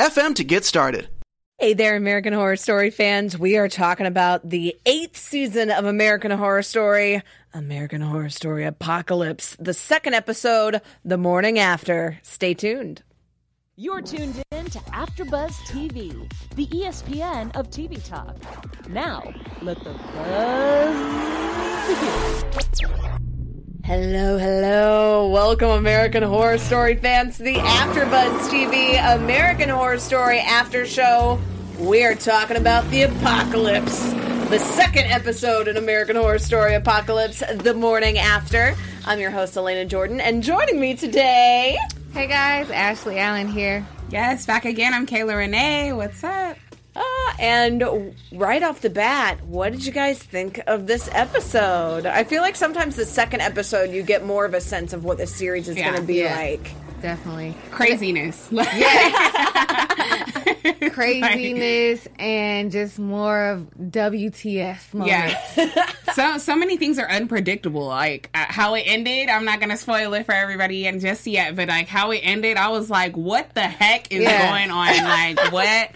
FM to get started. Hey there, American Horror Story fans. We are talking about the eighth season of American Horror Story, American Horror Story Apocalypse, the second episode, the morning after. Stay tuned. You're tuned in to AfterBuzz TV, the ESPN of TV talk. Now, let the buzz begin. Hello, hello. Welcome, American Horror Story fans, to the AfterBuzz TV American Horror Story After Show. We're talking about the apocalypse, the second episode in American Horror Story Apocalypse, the morning after. I'm your host, Alana Jordan, and joining me today. Hey guys, Ashley Allen here. Yes, back again. I'm Kayla Renee. What's up? Uh, and right off the bat, what did you guys think of this episode? I feel like sometimes the second episode you get more of a sense of what the series is Yeah. going to be Yeah. like. Definitely. Craziness. yes, Craziness and just more of WTF moments. yeah. so so many things are unpredictable. Like uh, how it ended. I'm not gonna spoil it for everybody and just yet, but like how it ended, I was like, what the heck is Yeah. going on? Like what?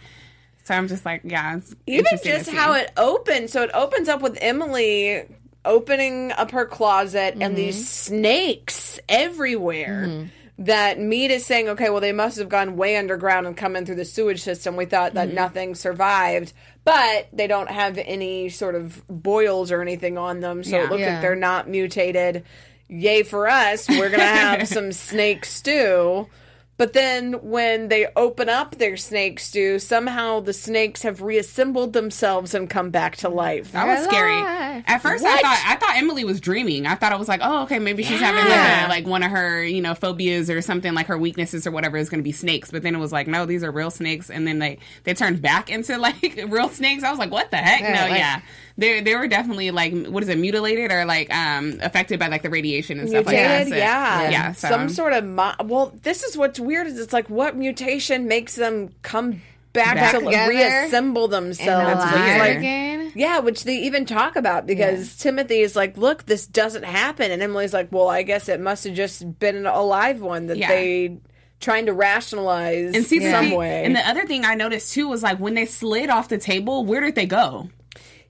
So I'm just like, yeah. It's Even just how it opens. So it opens up with Emily opening up her closet and mm-hmm. these snakes everywhere. Mm-hmm. That Mead is saying, okay, well, they must have gone way underground and come in through the sewage system. We thought that mm-hmm. nothing survived, but they don't have any sort of boils or anything on them, so Yeah. it looks Yeah. like they're not mutated. Yay for us! We're gonna have some snake stew. But then when they open up their snake stew, somehow the snakes have reassembled themselves and come back to life. That was scary. At first, What? I thought I thought Emily was dreaming. I thought I was like, oh, okay, maybe she's having like, Yeah. a, like one of her, you know, phobias or something. Like her weaknesses or whatever is going to be snakes. But then it was like, no, these are real snakes. And then they they turned back into like real snakes. I was like, what the heck? Yeah, no, like- yeah, they they were definitely like what is it, mutilated or like um affected by like the radiation and stuff like that. So, yeah, yeah. So, some sort of mo- well. This is what's weird is it's like what mutation makes them come back, Back to together reassemble themselves? That's alive weird. again. Yeah, which they even talk about because Timothy is like, "Look, this doesn't happen," and Emily's like, "Well, I guess it must have just been a live one that Yeah. they trying to rationalize and see the some thing- way." And the other thing I noticed too was like when they slid off the table, where did they go?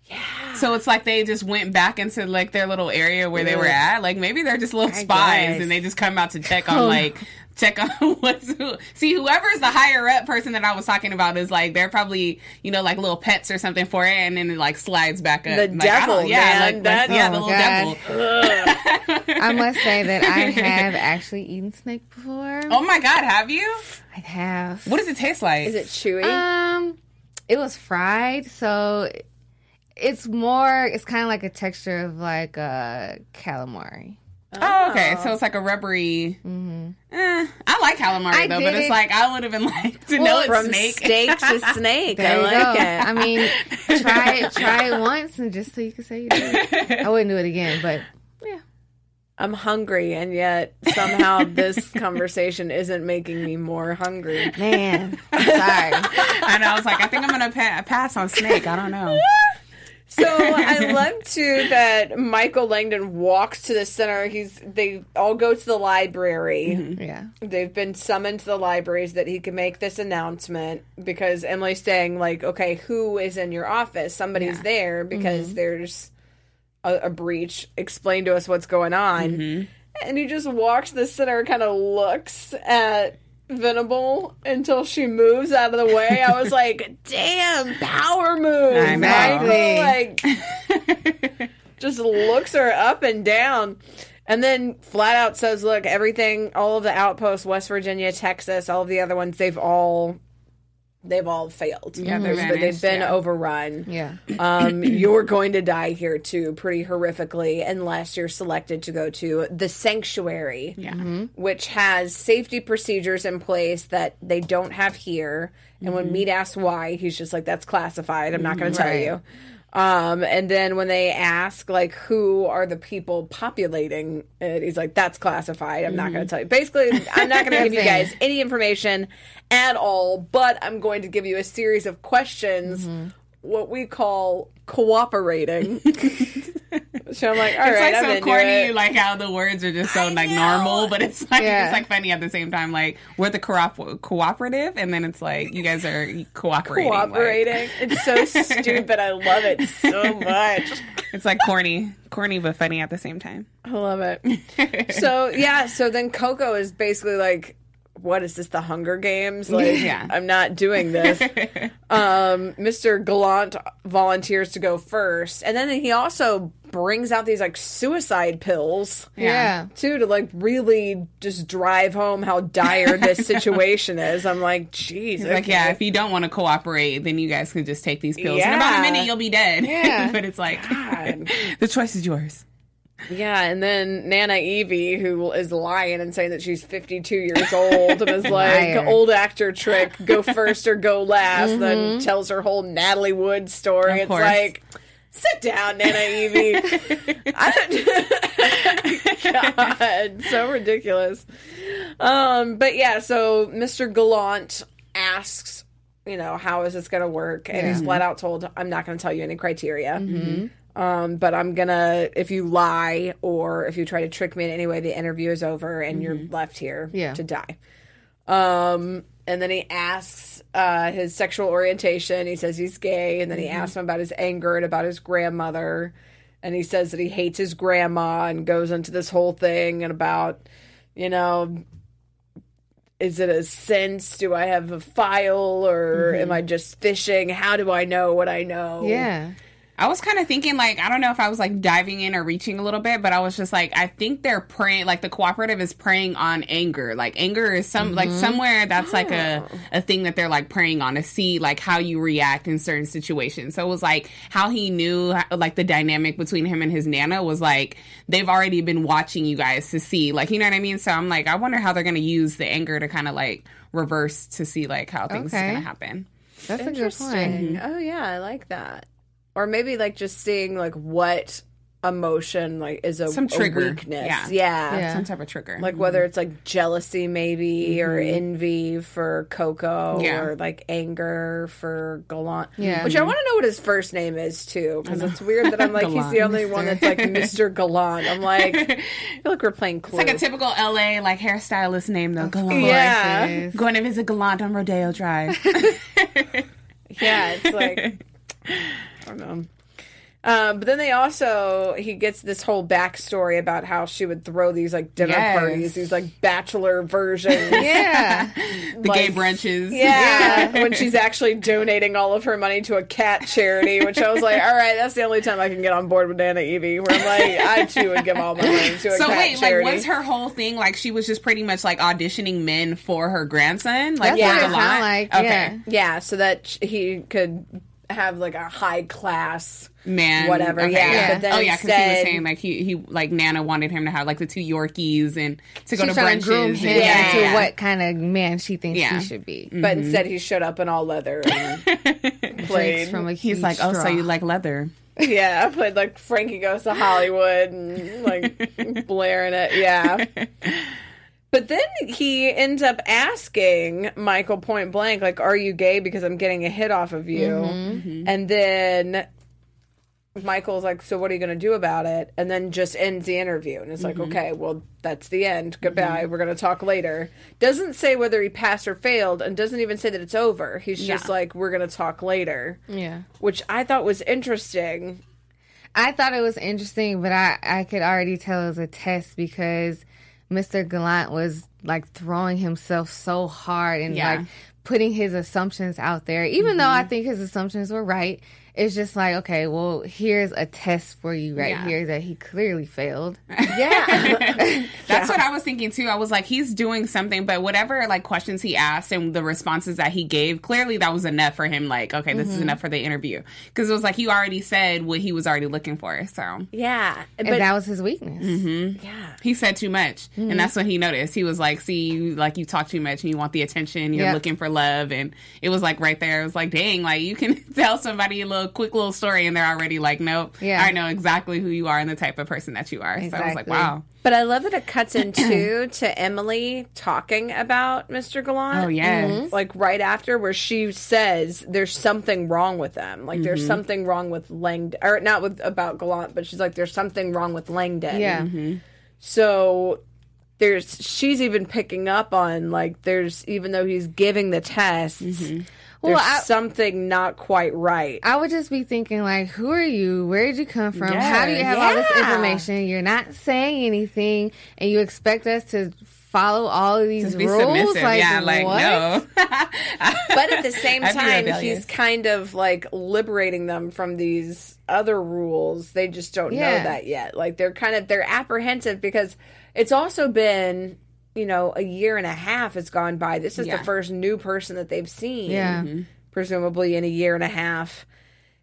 Yeah. So it's like they just went back into like their little area where they were at. Like maybe they're just little spies guess. and they just come out to check on oh. like check on what's who. See, whoever's the higher up person that I was talking about is like they're probably you know like little pets or something for it, and then it like slides back up. The Like, devil, yeah, man, like, like, that- yeah, Oh, the little God. devil. I must say that I have actually eaten snake before. Oh my god, have you? I have. What does it taste like? is it chewy? Um, it was fried, so it's more. It's kind of like a texture of like a calamari. Oh, okay. So it's like a rubbery. Eh, I like calamari I though, but it's it- like I would have been like to know Well, it's From snake. steak to snake. I you like go. it. I mean, try it, try it once, and just so you can say you did. I wouldn't do it again, but yeah. I'm hungry, and yet somehow this conversation isn't making me more hungry. Man, I'm sorry. and I was like, I think I'm gonna pa- pass on snake. I don't know. So I love too that Michael Langdon walks to the center. He's they all go to the library. Mm-hmm. Yeah. They've been summoned to the libraries that he can make this announcement because Emily's saying like, okay, who is in your office? Somebody's there because mm-hmm. there's a, a breach. Explain to us what's going on. Mm-hmm. And he just walks to the center, kind of looks at Venable until she moves out of the way. I was like, damn, power move. I know. Michael, like just looks her up and down. And then flat out says, look, everything, all of the outposts, West Virginia, Texas, all of the other ones, they've all they've all failed. Yeah, they're But they've vanished, been yeah. overrun. Yeah. Um, you're going to die here too, pretty horrifically, unless you're selected to go to the sanctuary, Yeah. which has safety procedures in place that they don't have here. And when Mead asks why, he's just like, "That's classified. I'm not going to tell you." Um, and then when they ask like who are the people populating it, he's like, "That's classified. I'm not going to tell you." Basically, I'm not going to give you guys any information at all, but I'm going to give you a series of questions, mm-hmm. what we call cooperating. so I'm like, all It's right, like I'm so corny, it. like how the words are just so like normal, but it's like Yeah. it's like funny at the same time. Like we're the co- cooperative, and then it's like you guys are cooperating. like- cooperating. it's so stupid. I love it so much. it's like corny, corny but funny at the same time. I love it. so yeah, so then Coco is basically like, "What is this? The Hunger Games? Like, Yeah. I'm not doing this." um, Mr. Gallant volunteers to go first, and then he also brings out these like suicide pills. Yeah. Too to like really just drive home how dire this situation is. I'm like, geez, It's like, yeah, if you don't want to cooperate, then you guys can just take these pills. In about a minute, you'll be dead. Yeah. but it's like, God. the choice is yours. Yeah, and then Nana Evie, who is lying and saying that she's 52 years old and is like, old actor trick, go first or go last, then tells her whole Natalie Wood story. Of it's course. like, sit down, Nana Evie. God, so ridiculous. Um, but yeah, so Mr. Gallant asks, you know, how is this going to work? And he's flat out told, I'm not going to tell you any criteria. Um, but I'm gonna if you lie or if you try to trick me in any way, the interview is over and you're left here Yeah. to die. Um, and then he asks uh, his sexual orientation. He says he's gay, and then he asks him about his anger and about his grandmother. And he says that he hates his grandma and goes into this whole thing and about, you know, is it a sense? Do I have a file or am I just fishing? How do I know what I know? Yeah. I was kind of thinking, like, I don't know if I was like diving in or reaching a little bit, but I was just like, I think they're preying, like, the cooperative is preying on anger. Like, anger is some, like, mm-hmm. somewhere that's like a, oh. a thing that they're like preying on to see, like, how you react in certain situations. So it was like how he knew, like, the dynamic between him and his Nana was like, they've already been watching you guys to see, like, you know what I mean? So I'm like, I wonder how they're going to use the anger to kind of like reverse to see, like, how things are Okay. going to happen. That's a good Interesting. point. Oh yeah, I like that. Or maybe like just seeing like what emotion like is a, Some a trigger. weakness. Yeah. Yeah. Yeah. Some type of trigger. Like whether mm-hmm. it's like jealousy maybe or mm-hmm. envy for Coco Yeah. or like anger for Gallant. Yeah. Which I want to know what his first name is too because it's weird that I'm like he's the Gallant. only one that's like Mr. Gallant. I'm like I feel like we're playing Clue. It's like a typical LA like hairstylist name though. Gallant. Yeah. It is. Going to visit Gallant on Rodeo Drive. Yeah, it's like I don't know. Um, but then they also he gets this whole backstory about how she would throw these like dinner Yes. parties, these like bachelor versions. Yeah. the gay brunches. Yeah, when she's actually donating all of her money to a cat charity, which I was like, all right, that's the only time I can get on board with Nana Evie. Where I'm like, I too would give all my money to a cat character. So cat wait, charity. like was her whole thing like she was just pretty much like auditioning men for her grandson? Like That's what for it Gallant? sound like, Okay. yeah. yeah, so that he could have like a high class Man, Whatever, okay, yeah. But then oh yeah, because he was saying like he he like Nana wanted him to have like the two Yorkies and to go to trying to groom him and, yeah, into yeah. what kind of man she thinks Yeah. he should be. Mm-hmm. But instead, he showed up in all leather and Drinks played. from a He's huge like, oh, so you like leather? yeah, I played like Frankie Goes to Hollywood and like blaring it. Yeah. But then he ends up asking Michael point blank, like, "Are you gay? Because I'm getting a hit off of you." Mm-hmm. And then Michael's like, "So what are you going to do about it?" And then just ends the interview, and it's like, Mm-hmm. "Okay, well, that's the end. Goodbye. We're going to talk later." Doesn't say whether he passed or failed, and doesn't even say that it's over. He's just like, "We're going to talk later," Yeah. which I thought was interesting. I thought it was interesting, but I, I could already tell it was a test because Mr. Gallant was like throwing himself so hard and Yeah. like putting his assumptions out there, even though I mm-hmm. think his assumptions were right. It's just like, okay, well, here's a test for you right Yeah. here that he clearly failed. Yeah. That's what I was thinking too. I was like, he's doing something, but whatever like questions he asked and the responses that he gave, clearly that was enough for him. Like, okay, this is mm-hmm. enough for the interview because it was like he already said what he was already looking for. So yeah. and But that was his weakness. Mm-hmm. yeah. he said too much, and mm-hmm. that's what he noticed. He was like, "See, you, like you talk too much, and you want the attention. You're Yep. looking for love." And it was like right there. It was like, dang, like you can tell somebody a little quick little story, and they're already like, "Nope, Yeah. I know exactly who you are and the type of person that you are." So I was like, "Wow, But I love that it cuts into to Emily talking about Mr. Gallant. oh yes, mm-hmm. Like right after where she says there's something wrong with them. Like there's mm-hmm. something wrong with Langdon or not with about Gallant, but she's like there's something wrong with Langdon. Yeah. Mm-hmm. So there's she's even picking up on like there's even though he's giving the tests, there's Well, I- something not quite right. I would just be thinking, like, who are you? Where did you come from? How do you have all this information? You're not saying anything, and you expect us to follow all of these just rules? submissive." Like, yeah, like what? no. but at the same time, rebellious. he's kind of like liberating them from these other rules. They just don't know that yet. Like they're kind of they're apprehensive because it's also been you know a year and a half has gone by. This is Yeah. the first new person that they've seen, Yeah. Mm-hmm. presumably in a year and a half.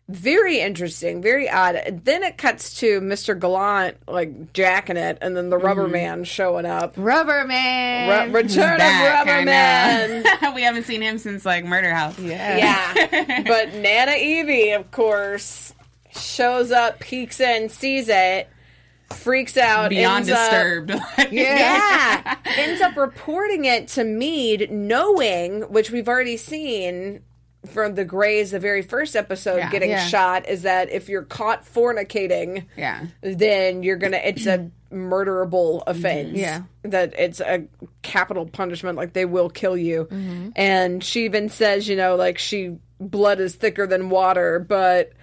Very interesting, very odd. Then it cuts to Mr. Gallant like jacking it, and then the mm-hmm. rubber man showing up. Rubber man. Re- Return of Rubber I know. Man. we haven't seen him since like Murder House. yeah. Yeah. but Nana Evie, of course, shows up, peeks in, sees it, freaks out, Beyond ends up- disturbed. yeah. ends up reporting it to Mead, knowing, which we've already seen from the Greys, the very first episode Yeah. getting Yeah. shot, is that if you're caught fornicating, yeah. then you're gonna it's a murderable offense Yeah. that it's a capital punishment like they will kill you Mm-hmm. and she even says you know like she blood is thicker than water but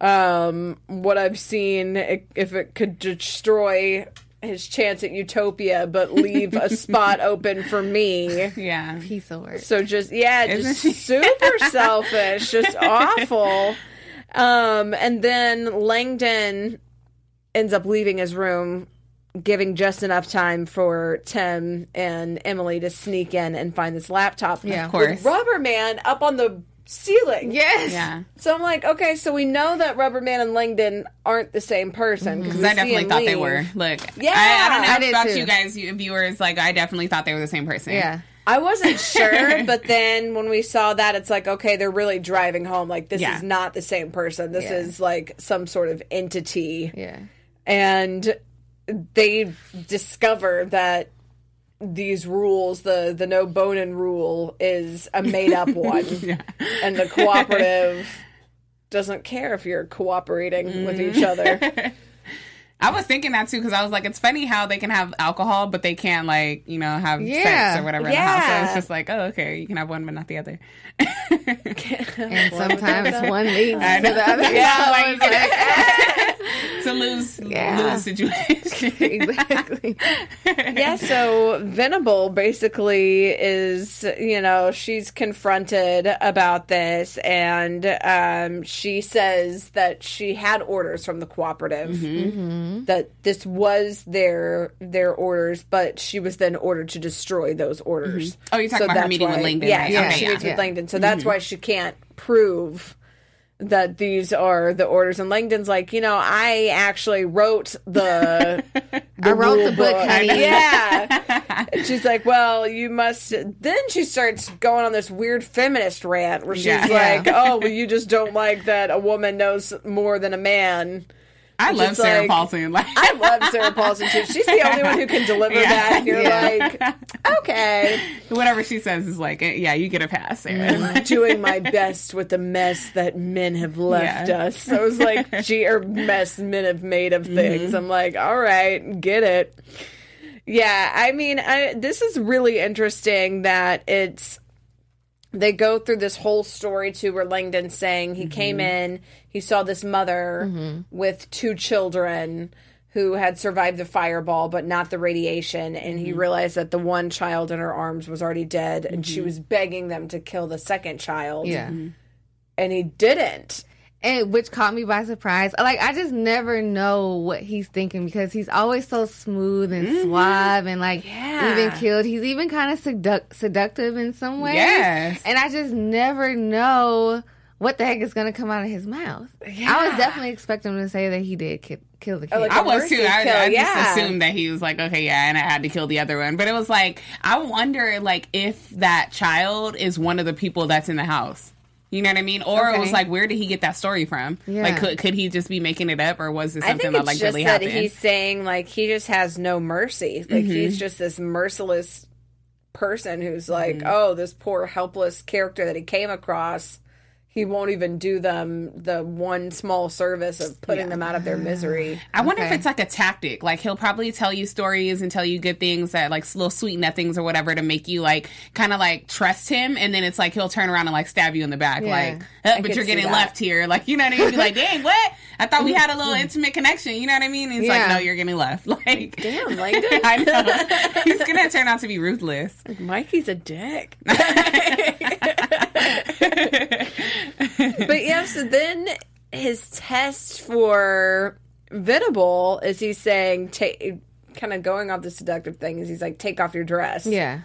um what i've seen if it could destroy his chance at utopia but leave a spot open for me Yeah. Piece of work. so just yeah, Isn't just she? super selfish, just awful. Um, and then Langdon ends up leaving his room, giving just enough time for Tim and Emily to sneak in and find this laptop. Yeah. Of course. with Rubber Man up on the ceiling. Yes. Yeah. So I'm like, okay, so we know that Rubber Man and Langdon aren't the same person because Because mm-hmm. I definitely thought they were. Look, Yeah. I, I don't know I did about too. you guys, you viewers. Like, I definitely thought they were the same person. Yeah. I wasn't sure, but then when we saw that, it's like, okay, they're really driving home. Like, this Yeah. is not the same person. This Yeah. is like some sort of entity. Yeah. And they discover that these rules, the the no bonin rule, is a made up one, and the cooperative doesn't care if you're cooperating with each mm. other. I was thinking that too because I was like, it's funny how they can have alcohol, but they can't like you know have Yeah. sex or whatever in the house. So it's just like, oh, okay, you can have one but not the other. And sometimes one leads to the other. Yeah, So like, it's it's a lose Yeah. lose situation. exactly. yeah, so Venable basically is, you know, she's confronted about this and um, she says that she had orders from the cooperative Mm-hmm. That this was their their orders, but she was then ordered to destroy those orders. Mm-hmm. Oh, you're talking about her meeting with Langdon, Yeah, right? yeah, Okay, she yeah. meets with Langdon. So that's mm-hmm. why she can't prove that these are the orders. And Langdon's like, you know, I actually wrote the. I wrote the rule book, honey. Yeah. She's like, well, you must. Then she starts going on this weird feminist rant where she's Yeah. like, Yeah. oh, well, you just don't like that a woman knows more than a man. I love Sarah like- Paulson. Like, I love Sarah Paulson too. She's the only one who can deliver Yeah. that. And you're Yeah. like, okay. whatever she says is like, eh, yeah, you get a pass, Sarah. I'm doing my best with the mess that men have left Yeah. us. So it was like, gee, or mess men have made of things. I'm like, all right, get it. Yeah, I mean, I, this is really interesting that it's. They go through this whole story too, where Langdon's saying he came mm-hmm. in, he saw this mother mm-hmm. with two children who had survived the fireball but not the radiation, and he mm-hmm. realized that the one child in her arms was already dead, and she was begging them to kill the second child. Yeah. and he didn't. And which caught me by surprise. Like I just never know what he's thinking because he's always so smooth and mm-hmm. suave and like Yeah. even killed. He's even kind of seduc- seductive in some ways. Yes. and I just never know what the heck is going to come out of his mouth. I was definitely expecting him to say that he did ki- kill the oh, kid. like I a was mercy too. I, kill, I yeah. just assumed that he was like, okay, yeah, and I had to kill the other one. But it was like, I wonder, like, if that child is one of the people that's in the house. You know what I mean? Or it was like, where did he get that story from? Yeah. Like, could, could he just be making it up, or was it something that like just really that happened? he's saying like he just has no mercy. Like Mm-hmm. he's just this merciless person who's like, Mm-hmm. oh, this poor helpless character that he came across. He won't even do them the one small service of putting them out of their misery. I wonder if it's like a tactic. Like he'll probably tell you stories and tell you good things that like little sweet nothings or whatever to make you like kind of like trust him. And then it's like he'll turn around and like stab you in the back, Yeah. like, uh, but you're getting that. left here. Like you know what I mean? Be like, dang, what? I thought we had a little intimate connection. You know what I mean? And he's like, no, you're getting left. Like, Damn, Langdon. I know he's gonna turn out to be ruthless. Mikey's a dick. But yeah, so then his test for Venable is he's saying, ta- kind of going off the seductive thing, is he's like, take off your dress. yeah.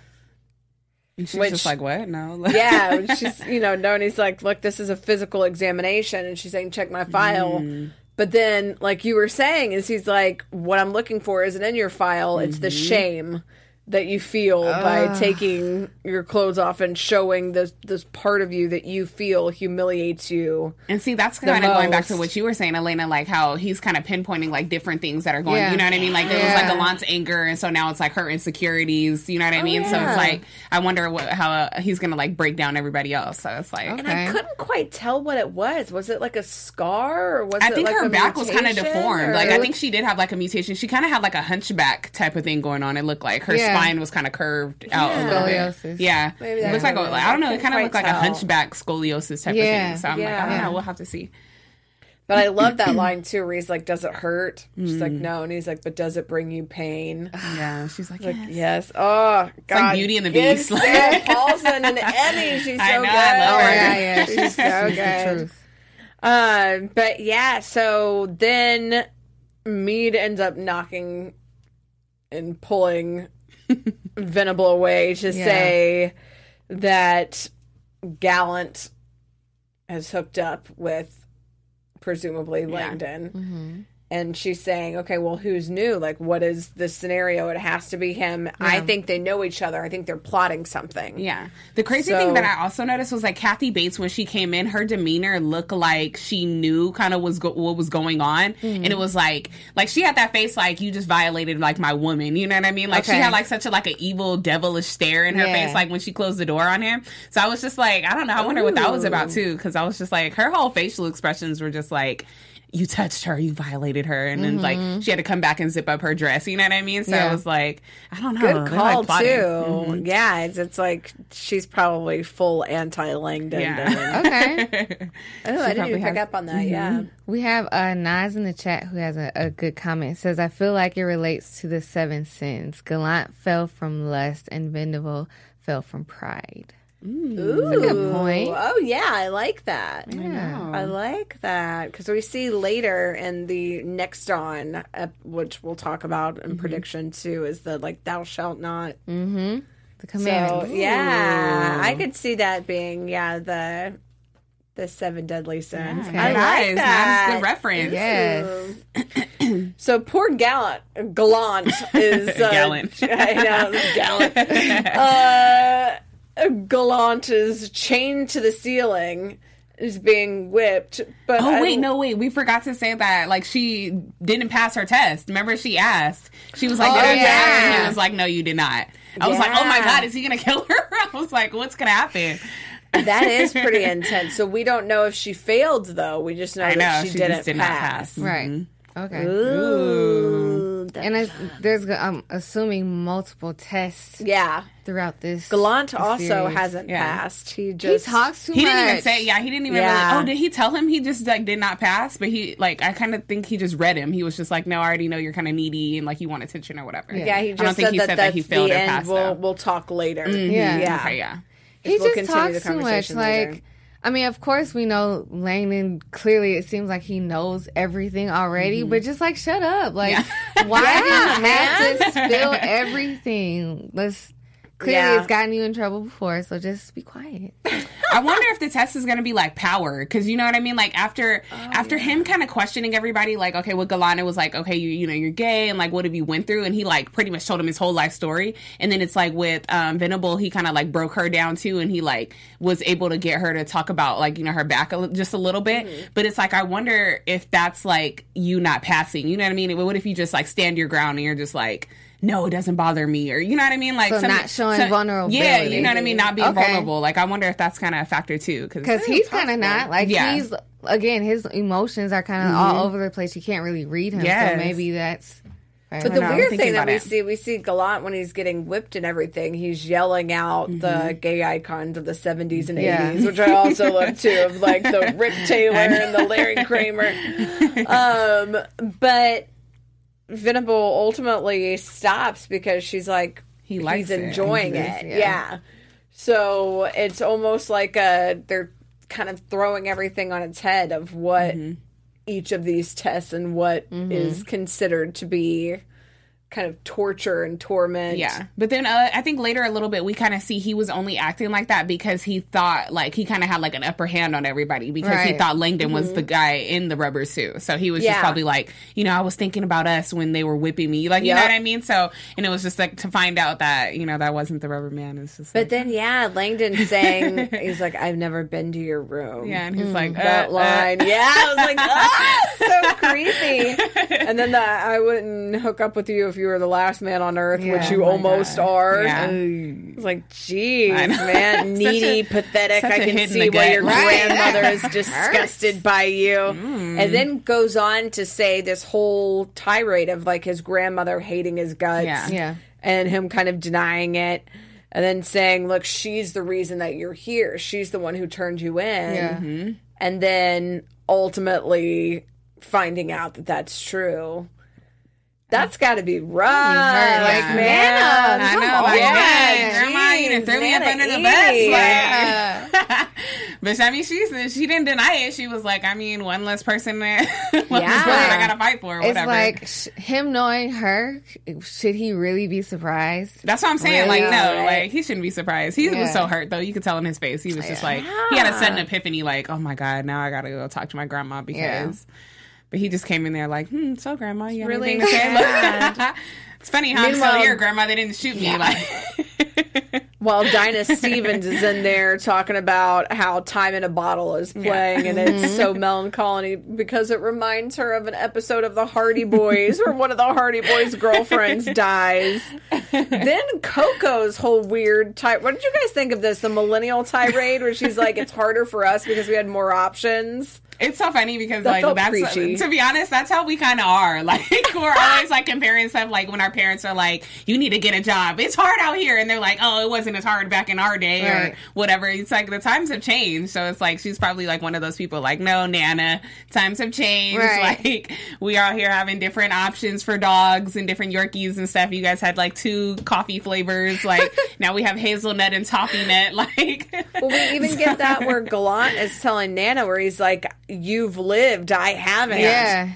And she's Which- just like, what? No. Yeah, she's you know, no, and he's like, look, this is a physical examination, and she's saying, check my file. Mm. But then, like you were saying, is he's like, what I'm looking for isn't in your file; it's the Mm-hmm. shame that you feel by taking your clothes off and showing this this part of you that you feel humiliates you. And see, that's kind of going back to what you were saying, Alana, like how he's kind of pinpointing like different things that are going. Yeah. You know what I mean? Like it was like Gallant's anger, and so now it's like her insecurities. You know what I mean? So yeah. it's like I wonder what, how uh, he's gonna like break down everybody else. So it's like And I couldn't quite tell what it was. Was it like a scar, or was I it think like her back was kind of deformed. or- Like I think she did have like a mutation. She kind of had like a hunchback type of thing going on. It looked like her Yeah. Spine was kind of curved out a little bit. Scoliosis. Yeah, Maybe it that's looks like a, what. I don't know. It kind of couldn't looked like quite a hunchback scoliosis type of thing. So I'm like, I don't Yeah. know. We'll have to see. But I love that line too, where he's like, "Does it hurt?" She's like, "No," and he's like, "But does it bring you pain?" Yeah, she's like, Like, yes. yes. Oh, God. like Beauty and the Give Beast. Sarah Paulson an Emmy. She's so I know, good. I love Oh yeah, yeah. She's, She's so she's the good. truth. Um, but yeah, so then Mead ends up knocking and pulling Venable way to Yeah. say that Gallant has hooked up with presumably Langdon. Mm-hmm. And she's saying, okay, well, who's new? Like, what is the scenario? It has to be him. I think they know each other. I think they're plotting something. Yeah. The crazy So- thing that I also noticed was like Kathy Bates when she came in, her demeanor looked like she knew kind of was go- what was going on, and it mm-hmm. was like like she had that face like you just violated like my woman. You know what I mean? Like she had like such a like an evil devilish stare in her Yeah. face like when she closed the door on him. So I was just like I don't know. I wonder what that was about too because I was just like her whole facial expressions were just like. You touched her, you violated her, and then like she had to come back and zip up her dress. You know what I mean? So Yeah. I was like, I don't know. Good call like, too. Mm-hmm. Yeah, it's, it's like she's probably full anti Langdon. Yeah. Okay. Oh, I didn't probably even pick up on that. Yeah. We have uh, Nas in the chat who has a, a good comment. It says, I feel like it relates to the seven sins. Gallant fell from lust and Venable fell from pride. Ooh, a good point. Oh yeah, I like that. Yeah. I like that because we see later in the next on, uh, which we'll talk about Mm-hmm. in prediction too, is the like thou shalt not. Mm-hmm. The So yeah, I could see that being yeah the the seven deadly sins. Okay. I like Nice. that. Nice. Good reference. Yes. So poor Gallant, Gallant is uh, Gallant. I know, Gallant. uh, Gallant is chained to the ceiling, is being whipped. But Oh I- wait, no wait. We forgot to say that like she didn't pass her test. Remember she asked. She was like, Oh, "Did I? And he was like, "No, you did not." I was like, "Oh my god, is he gonna kill her?" I was like, "What's gonna happen?" that is pretty intense. So we don't know if she failed, though. We just know I that know she, she, didn't did pass. pass. Right. Mhm. Okay. Ooh, that- And it's, there's, I'm assuming, multiple tests yeah, throughout this. Gallant this also series. hasn't Yeah. passed. He just He just talks too He much. didn't even say. Yeah, he didn't even. Yeah. Really, oh, did he tell him he just like did not pass? But he like I kind of think he just read him. He was just like, "No, I already know you're kind of needy and like you want attention or whatever." Yeah, he I don't just think said he that said that's that he failed the or end. passed. We'll though. we'll talk later. Yeah. yeah. Okay, yeah. He We'll just continue the talks too much. conversation later. Like, I mean, of course, we know Langdon. Clearly, it seems like he knows everything already. Mm-hmm. But just like, shut up! Like, why do you have to spill everything? Let's. Clearly, Yeah. it's gotten you in trouble before, so just be quiet. I wonder if the test is going to be like power because you know what I mean. Like after after him kind of questioning everybody, like okay, well Galana was like, okay, you you know you're gay and like what have you went through, and he like pretty much told him his whole life story. And then it's like with um, Venable, he kind of like broke her down too, and he like was able to get her to talk about like you know her back a, just a little bit. But it's like I wonder if that's like you not passing. You know what I mean? What if you just like stand your ground and you're just like. No, it doesn't bother me, or you know what I mean, like So not showing Yeah, vulnerability. Yeah, you know what I mean, not being Okay. vulnerable. Like I wonder if that's kind of a factor too, Because he's kind of not like Yeah. he's again his emotions are kind of all over the place. You can't really read him, Yes. so maybe that's. But the know, weird thing that we it. see, we see Gallant when he's getting whipped and everything. He's yelling out Mm-hmm. the gay icons of the seventies and Yeah. eighties, which I also love too, of like the Rick Taylor and the Larry Kramer. Um, but Venable ultimately stops because she's like He likes he's enjoying He's- it. yeah. Yeah. So it's almost like a they're kind of throwing everything on its head of what Mm-hmm. each of these tests and what is considered to be kind of torture and torment. Yeah, but then uh, I think later a little bit we kind of see he was only acting like that because he thought like he kind of had like an upper hand on everybody because he thought Langdon was the guy in the rubber suit. So he was just probably like, you know, I was thinking about us when they were whipping me, like you know what I mean. So and it was just like to find out that you know that wasn't the rubber man. It's just But like, then, yeah, Langdon saying, he's like, I've never been to your room. yeah, and he's like That uh, uh, line. yeah, I was like, ah, so creepy. And then the, I wouldn't hook up with you if you were the last man on earth, which you Oh almost God. are. Yeah. It's like, geez, I man, needy, a- pathetic. I can see why gut. your Right. grandmother is disgusted by you. Mm. And then goes on to say this whole tirade of like his grandmother hating his guts Yeah. Yeah. and him kind of denying it and then saying look she's the reason that you're here she's the one who turned you in Yeah. and then ultimately finding out that that's true that's got to be rough like Yeah. man I know, like, Yeah, grandma, you done threw me up under the bus. Like, but I mean, she she didn't deny it. She was like, I mean, one less person that one less Yeah. person I gotta fight for, or It's whatever. like sh- him knowing her. Should he really be surprised? That's what I'm saying. Really? Like, no, right. like he shouldn't be surprised. He was so hurt though. You could tell in his face. He was just like he had a sudden epiphany. Like, oh my god, now I gotta go talk to my grandma because. Yeah. But he just came in there like, hmm, so grandma, you really anything to say? it's funny how I'm still here, grandma. They didn't shoot me. Like, while Dinah Stevens is in there talking about how Time in a Bottle is playing, and it's so melancholy because it reminds her of an episode of the Hardy Boys where one of the Hardy Boys' girlfriends dies. then Coco's whole weird type. What did you guys think of this? The millennial tirade where she's like, "It's harder for us because we had more options." It's so funny because That like that's preachy. to be honest, that's how we kind of are. Like we're always like comparing stuff. Like when our parents are like, "You need to get a job. It's hard out here," and they're like, "Oh, it wasn't as hard back in our day Right. or whatever." It's like the times have changed. So it's like she's probably like one of those people. Like, no, Nana, times have changed. Right. Like we are here having different options for dogs and different Yorkies and stuff. You guys had like two coffee flavors. Like now we have hazelnut and toffee nut. Like Well, we even get that where Gallant is telling Nana where he's like, "You've lived, I haven't." Yeah.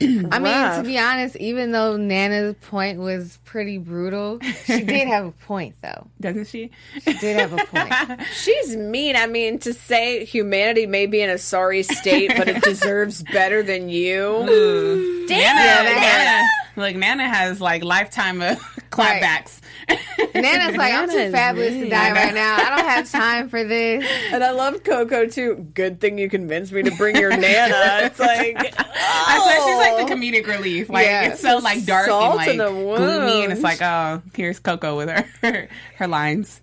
I mean, to be honest, even though Nana's point was pretty brutal, she did have a point, though. doesn't she? She did have a point. She's mean. I mean, to say humanity may be in a sorry state, but it deserves better than you. Damn Nana, it. Nana, like Nana has like lifetime of clapbacks. Nana's like, I'm too Nana's fabulous to die right now. I don't have time for this. And I love Coco too. Good thing you convinced me to bring your Nana. It's like, I swear she's like the comedic relief. Like Yeah. it's so like dark Salt and in like the gloomy, and it's like, oh, here's Coco with her her lines.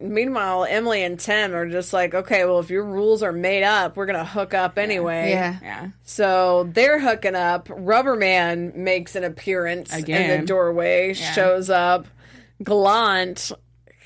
meanwhile, Emily and Tim are just like, okay, well, if your rules are made up, we're gonna hook up anyway. Yeah. Yeah, So they're hooking up. Rubberman makes an appearance in Again. the doorway, shows up. Gallant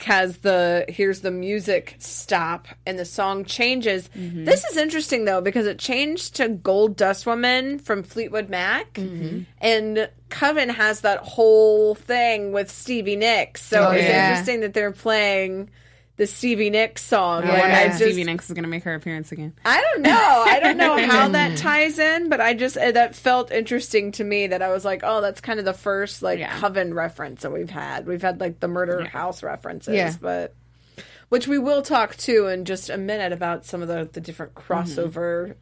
has the here's the music stop and the song changes. Mm-hmm. This is interesting though because it changed to Gold Dust Woman from Fleetwood Mac. Mm-hmm. And Coven has that whole thing with Stevie Nicks. So Oh, it's yeah. interesting that they're playing the Stevie Nicks song. Wonder I just Stevie Nicks is gonna make her appearance again. I don't know. I don't know how that ties in, but I just uh, that felt interesting to me. That I was like, oh, that's kind of the first like Yeah. coven reference that we've had. We've had like the murder house references, Yeah. but which we will talk to in just a minute about some of the the different Mm-hmm.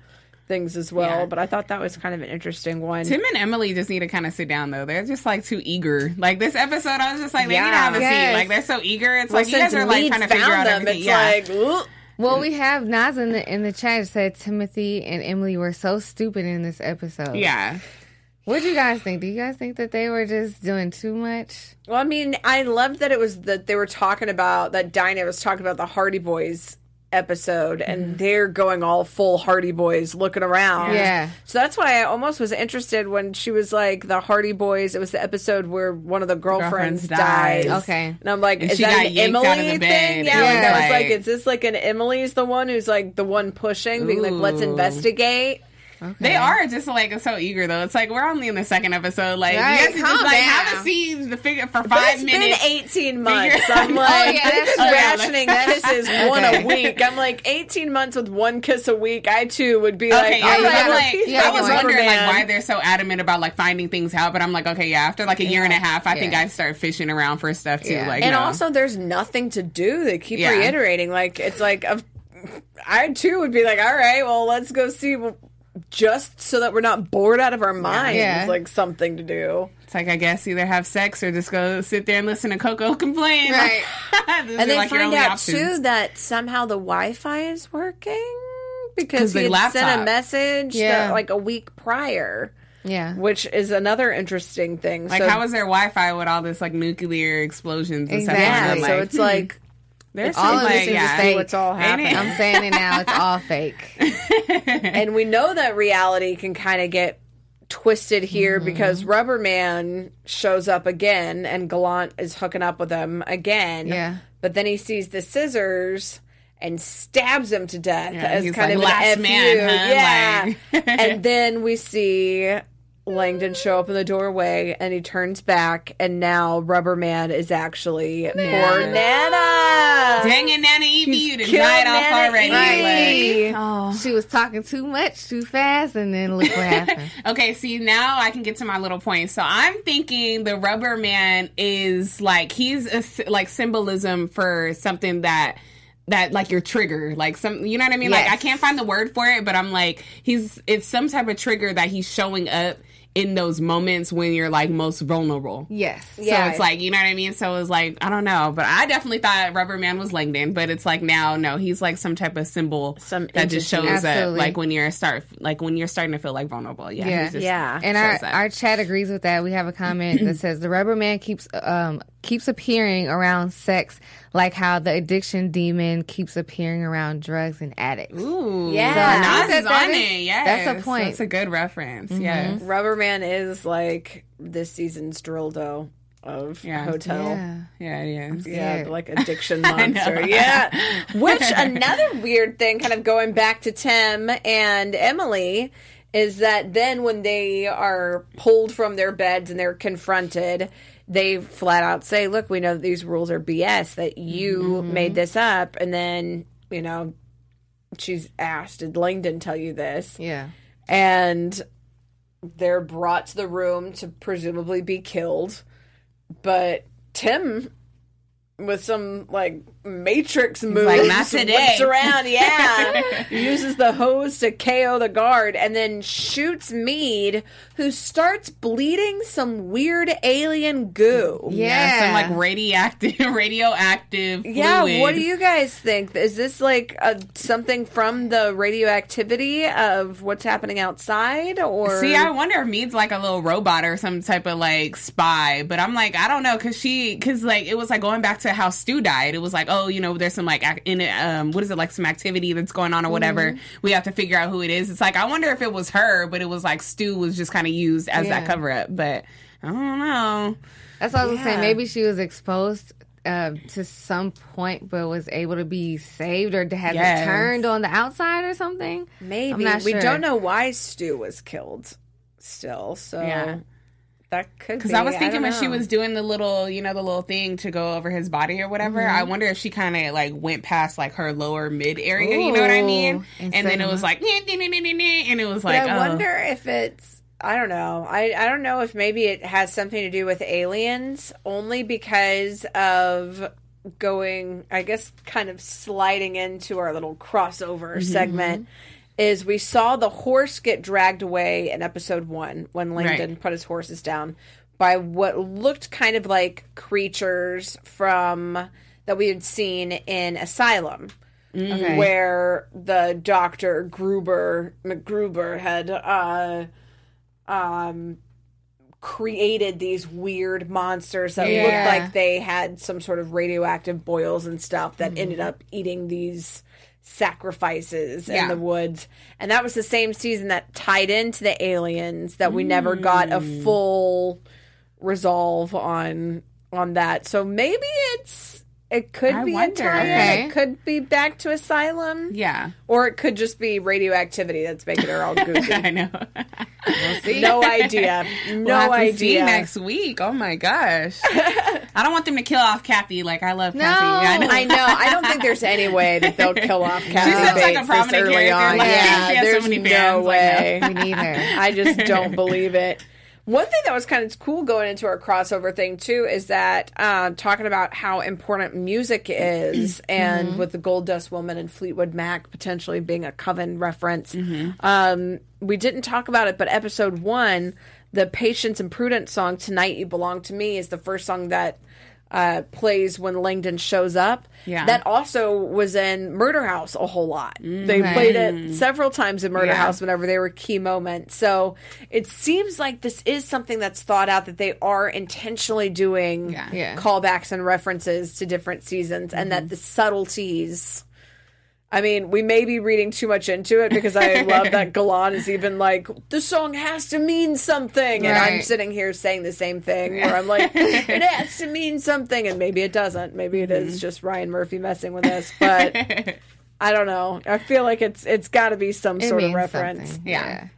Crossover things as well. Yeah. But I thought that was kind of an interesting one. Tim and Emily just need to kind of sit down though. They're just like too eager. Like this episode, I was just like, they need to Yeah. have a Yes. seat. Like they're so eager. It's Well, like you guys are like Mead trying to figure out them, everything. it's yeah. like, "Ugh." Well, we have Nas in the in the chat said Timothy and Emily were so stupid in this episode. yeah. What do you guys think? Do you guys think that they were just doing too much? Well, I mean, I loved that it was that they were talking about that Dinah was talking about the Hardy Boys episode, and mm. they're going all full Hardy Boys, looking around. Yeah. So that's why I almost was interested when she was like the Hardy Boys. It was the episode where one of the girlfriends, Girlfriends dies. dies. Okay. And I'm like, And is that an Emily out of the thing? Yeah, Yeah. like, I was Like- is this like an Emily's the one who's like the one pushing, being like, let's Ooh. Investigate? They are just like so eager though. It's like we're only in the second episode. Like Right, you guys just like down. have a seat to figure for five it's minutes. been 18 months. I'm like, Oh, yeah, this is rationing. This is one a week. I'm like, 18 months with one kiss a week. I too would be Okay, like, yeah, oh, you right, like, he's I was wondering like why they're so adamant about like finding things out, but I'm like, okay, yeah, after like a year and a half, I think I start fishing around for stuff too. Yeah. Like, And no. also, there's nothing to do. They keep Yeah. reiterating. Like, it's like, of, I too would be like, all right, well, let's go see. Just so that we're not bored out of our minds, Yeah. like something to do. it's like I guess either have sex or just go sit there and listen to Coco complain. Right. And they like, find out options. too that somehow the Wi-Fi is working because he had sent a message Yeah. that, like a week prior. Yeah. which is another interesting thing. Like, so, how is their Wi-Fi with all this like nuclear explosions and Exactly. stuff? yeah? I'm so like, it's hmm. like there's all some, of like, this is yeah. fake. what's all Ain't happening. I'm saying it now. It's all fake. and we know that reality can kind of get twisted here Mm-hmm. because Rubberman shows up again and Gallant is hooking up with him again. Yeah. But then he sees the scissors and stabs him to death Yeah, as he's kind like, of an "Last FU. man, huh?" Yeah. Like- and then we see Langdon show up in the doorway and he turns back and now Rubberman is actually poor Nana. Dang it, Nana Evie, you done killed died off Nana already. Evie. Like, oh. oh. She was talking too much, too fast, and then look what happened. Okay, see now I can get to my little point. So I'm thinking the Rubber Man is like he's a s- like symbolism for something that that like your trigger, like some you know what I mean. Like I can't find the word for it, but I'm like he's it's some type of trigger that he's showing up in those moments when you're like most vulnerable. Yes. Yeah. So it's like, you know what I mean? So it was like, I don't know. But I definitely thought Rubber Man was Langdon, but it's like now, no, he's like some type of symbol Some that just entity. shows up Absolutely. like when you're start like when you're starting to feel like vulnerable. Yeah. Yeah. just Yeah. And our, shows up. our chat agrees with that. We have a comment that says the rubber man keeps um keeps appearing around sex like how the addiction demon keeps appearing around drugs and addicts. Ooh. Yeah. So Nas is that that on is- it. Yes. that's a point. That's a good reference. Mm-hmm. Yes. Rubberman is like this season's dildo of Yeah. Hotel. Yeah. Yeah, yeah. Yeah, like addiction monster. yeah. Which another weird thing, kind of going back to Tim and Emily, is that then when they are pulled from their beds and they're confronted, they flat out say, Look, we know that these rules are BS, that you Mm-hmm. made this up. And then, you know, she's asked, Did Langdon tell you this? Yeah. and they're brought to the room to presumably be killed. But Tim, with some like Matrix moves, like, "Not today." whips around, yeah, uses the hose to KO the guard, and then shoots Mead, who starts bleeding some weird alien goo. Yeah, some like radioactive, radioactive. Yeah, fluid. what do you guys think? Is this like a, something from the radioactivity of what's happening outside, or See, I wonder if Mead's like a little robot or some type of like spy, but I'm like, I don't know, cause she, cause like it was like going back to how Stu died. It was like, oh, you know, there's some like in it, um, what is it like some activity that's going on or whatever. We have to figure out who it is. It's like I wonder if it was her, but it was like Stu was just kind of used as that cover up. But I don't know. That's what I was Yeah. saying. Maybe she was exposed uh, to some point, but was able to be saved or to have Yes. it turned on the outside or something. Maybe I'm not we sure. don't know why Stu was killed. Still, so Yeah. That could Because. I was thinking don't when she was doing the little, you know, the little thing to go over his body or whatever, I wonder if she kind of like went past like her lower mid area. you know what I mean? Ooh, And and then it was like, and it was But like, I oh. wonder if it's. I don't know. I, I don't know if maybe it has something to do with aliens, only because of going, I guess, kind of sliding into our little crossover Mm-hmm. segment. Is we saw the horse get dragged away in episode one when Langdon Right. put his horses down by what looked kind of like creatures from that we had seen in Asylum Okay. where the doctor Gruber McGruber had uh um created these weird monsters that Yeah. looked like they had some sort of radioactive boils and stuff that ended up eating these sacrifices in Yeah. the woods. And that was the same season that tied into the aliens that we never got a mm. full resolve on on that. So maybe it's it could I be wonder. a tie Okay. it could be back to asylum yeah. or it could just be radioactivity that's making her all goofy. I know. no idea. No we'll have to see idea. next week. Oh my gosh. I don't want them to kill off Kathy. Like I love Kathy. No. I know. I know. I don't think there's any way that they'll kill off Kathy seems like a Bates prominent early character. on. Like, yeah, she has so there's many no fans, like, way. we need her. I just don't believe it. One thing that was kind of cool going into our crossover thing too is that uh, talking about how important music is, and with the Gold Dust Woman and Fleetwood Mac potentially being a Coven reference. Um, we didn't talk about it, but episode one, the Patience and Prudence song "Tonight You Belong to Me" is the first song that uh, plays when Langdon shows up. Yeah. that also was in Murder House a whole lot. They played it several times in Murder Yeah. House whenever they were key moments. So it seems like this is something that's thought out that they are intentionally doing Yeah. Callbacks and references to different seasons and that the subtleties I mean, we may be reading too much into it because I love that Gallant is even like, the song has to mean something. And I'm sitting here saying the same thing where I'm like, it has to mean something. And maybe it doesn't. Maybe it is mm-hmm. just Ryan Murphy messing with us. But I don't know. I feel like it's it's got to be some It sort of reference. something. Yeah.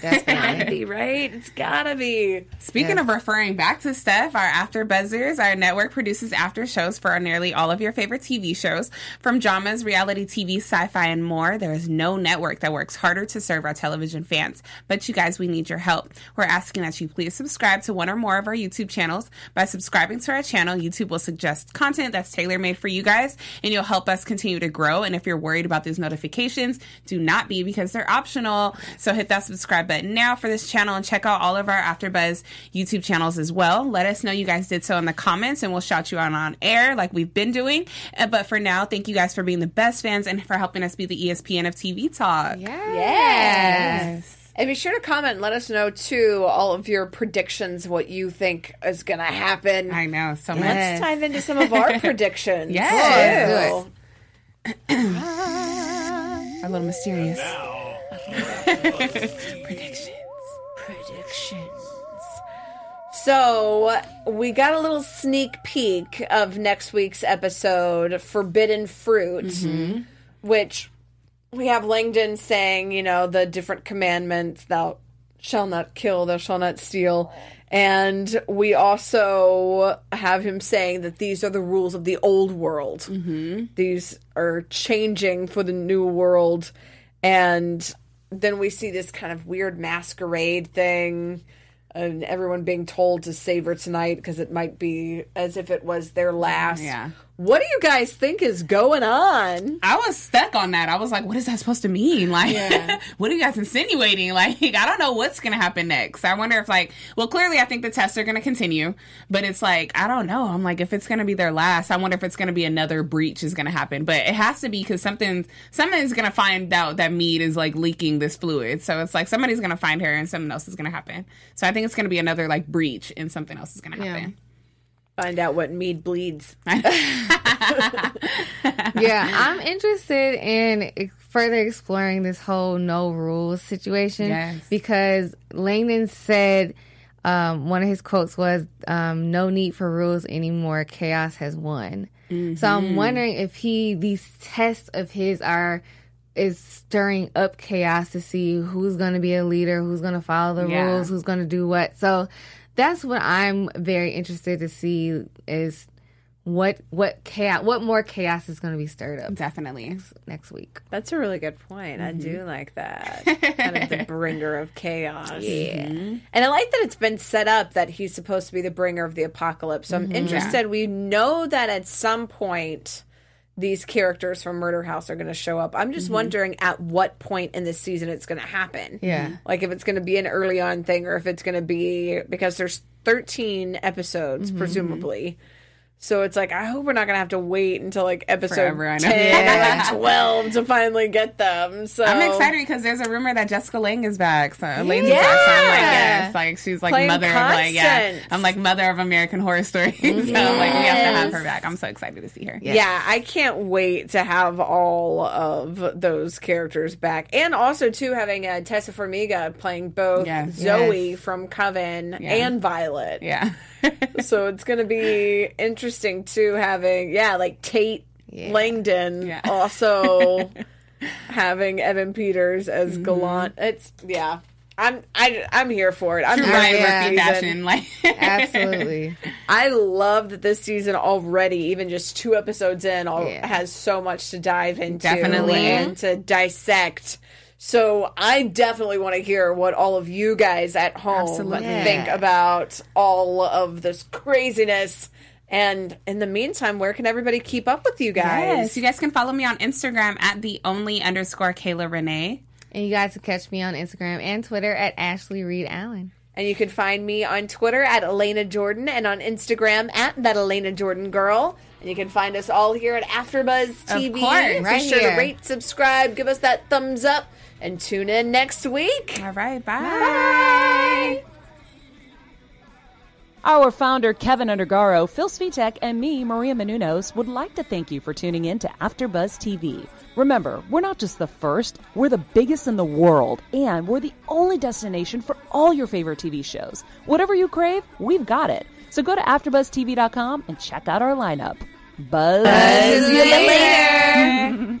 That's gotta be, right? It's gotta be. Speaking of referring back to Steph, our After Buzzers, our network produces after shows for nearly all of your favorite TV shows. From dramas, reality TV, sci fi, and more, there is no network that works harder to serve our television fans. But you guys, we need your help. We're asking that you please subscribe to one or more of our YouTube channels. By subscribing to our channel, YouTube will suggest content that's tailor made for you guys, and you'll help us continue to grow. And if you're worried about these notifications, do not be because they're optional. So hit that subscribe button now for this channel and check out all of our AfterBuzz YouTube channels as well. Let us know you guys did so in the comments, and we'll shout you out on air like we've been doing. Uh, But for now, thank you guys for being the best fans and for helping us be the ESPN of TV talk. Yes. yes. And be sure to comment and let us know too all of your predictions, what you think is gonna happen. I know so much. Let's dive into some of our predictions. Yes. too. A little mysterious. predictions. Predictions. So we got a little sneak peek of next week's episode, Forbidden Fruit, which we have Langdon saying, you know, the different commandments: "Thou shall not kill, thou shall not steal." And we also have him saying that these are the rules of the old world. Mm-hmm. These are changing for the new world. And then we see this kind of weird masquerade thing and everyone being told to savor tonight because it might be as if it was their last. Yeah. What do you guys think is going on? I was stuck on that. I was like, what is that supposed to mean? Like, what are you guys insinuating? Like, I don't know what's going to happen next. I wonder if, like, well, clearly I think the tests are going to continue, but it's like, I don't know. I'm like, if it's going to be their last, I wonder if it's going to be another breach is going to happen. But it has to be because something, somebody's going to find out that Mead is like leaking this fluid. So it's like somebody's going to find her and something else is going to happen. So I think it's going to be another like breach and something else is going to happen. Find out what Mead bleeds. yeah, I'm interested in further exploring this whole no rules situation Yes. because Langdon said um, one of his quotes was um, "No need for rules anymore. Chaos has won." So I'm wondering if he these tests of his are is stirring up chaos to see who's going to be a leader, who's going to follow the Yeah. rules, who's going to do what. So that's what I'm very interested to see is what what chaos what more chaos is going to be stirred up Definitely. next week. That's a really good point. I do mm-hmm. like that. kind of the bringer of chaos. Yeah. Mm-hmm. And I like that it's been set up that he's supposed to be the bringer of the apocalypse. So I'm mm-hmm. interested. We know that at some point these characters from Murder House are going to show up. I'm just mm-hmm. wondering at what point in this season it's going to happen. Yeah. Like if it's going to be an early on thing or if it's going to be because there's 13 episodes mm-hmm. presumably. So it's like I hope we're not gonna have to wait until like episode Forever, ten like twelve to finally get them. So I'm excited because there's a rumor that Jessica Lange is back. So Elaine's back. So I'm like, yes, like she's like Playing mother of like yeah. I'm like mother of American Horror Story. so like we have to have her back. I'm so excited to see her. Yeah, I can't wait to have all of those characters back, and also too having uh, Taissa Farmiga playing both Yes. Zoe Yes. from Coven Yeah. and Violet. Yeah. So it's going to be interesting too having yeah like Tate Langdon Yeah. also having Evan Peters as Mm-hmm. Gallant. It's yeah. I'm I, I'm here for it. I'm True Ryan this yeah. Murphy season. fashion. Like Absolutely. I love that this season already, even just two episodes in, all, Yeah. has so much to dive into Definitely. and to dissect. So I definitely want to hear what all of you guys at home Absolutely. think about all of this craziness. And in the meantime, where can everybody keep up with you guys? Yes, you guys can follow me on Instagram at the only underscore Kayla Renee. And you guys can catch me on Instagram and Twitter at Ashley Reed Allen. And you can find me on Twitter at Alana Jordan and on Instagram at that Alana Jordan girl. And you can find us all here at AfterBuzz TV. course, Be sure here. to rate, subscribe, give us that thumbs up, and tune in next week. All right, bye. Our founder, Keven Undergaro, Phil Svitek, and me, Maria Menounos, would like to thank you for tuning in to AfterBuzz TV. Remember, we're not just the first, we're the biggest in the world, and we're the only destination for all your favorite TV shows. Whatever you crave, we've got it. So go to AfterBuzzTV.com and check out our lineup. Buzz, you later. The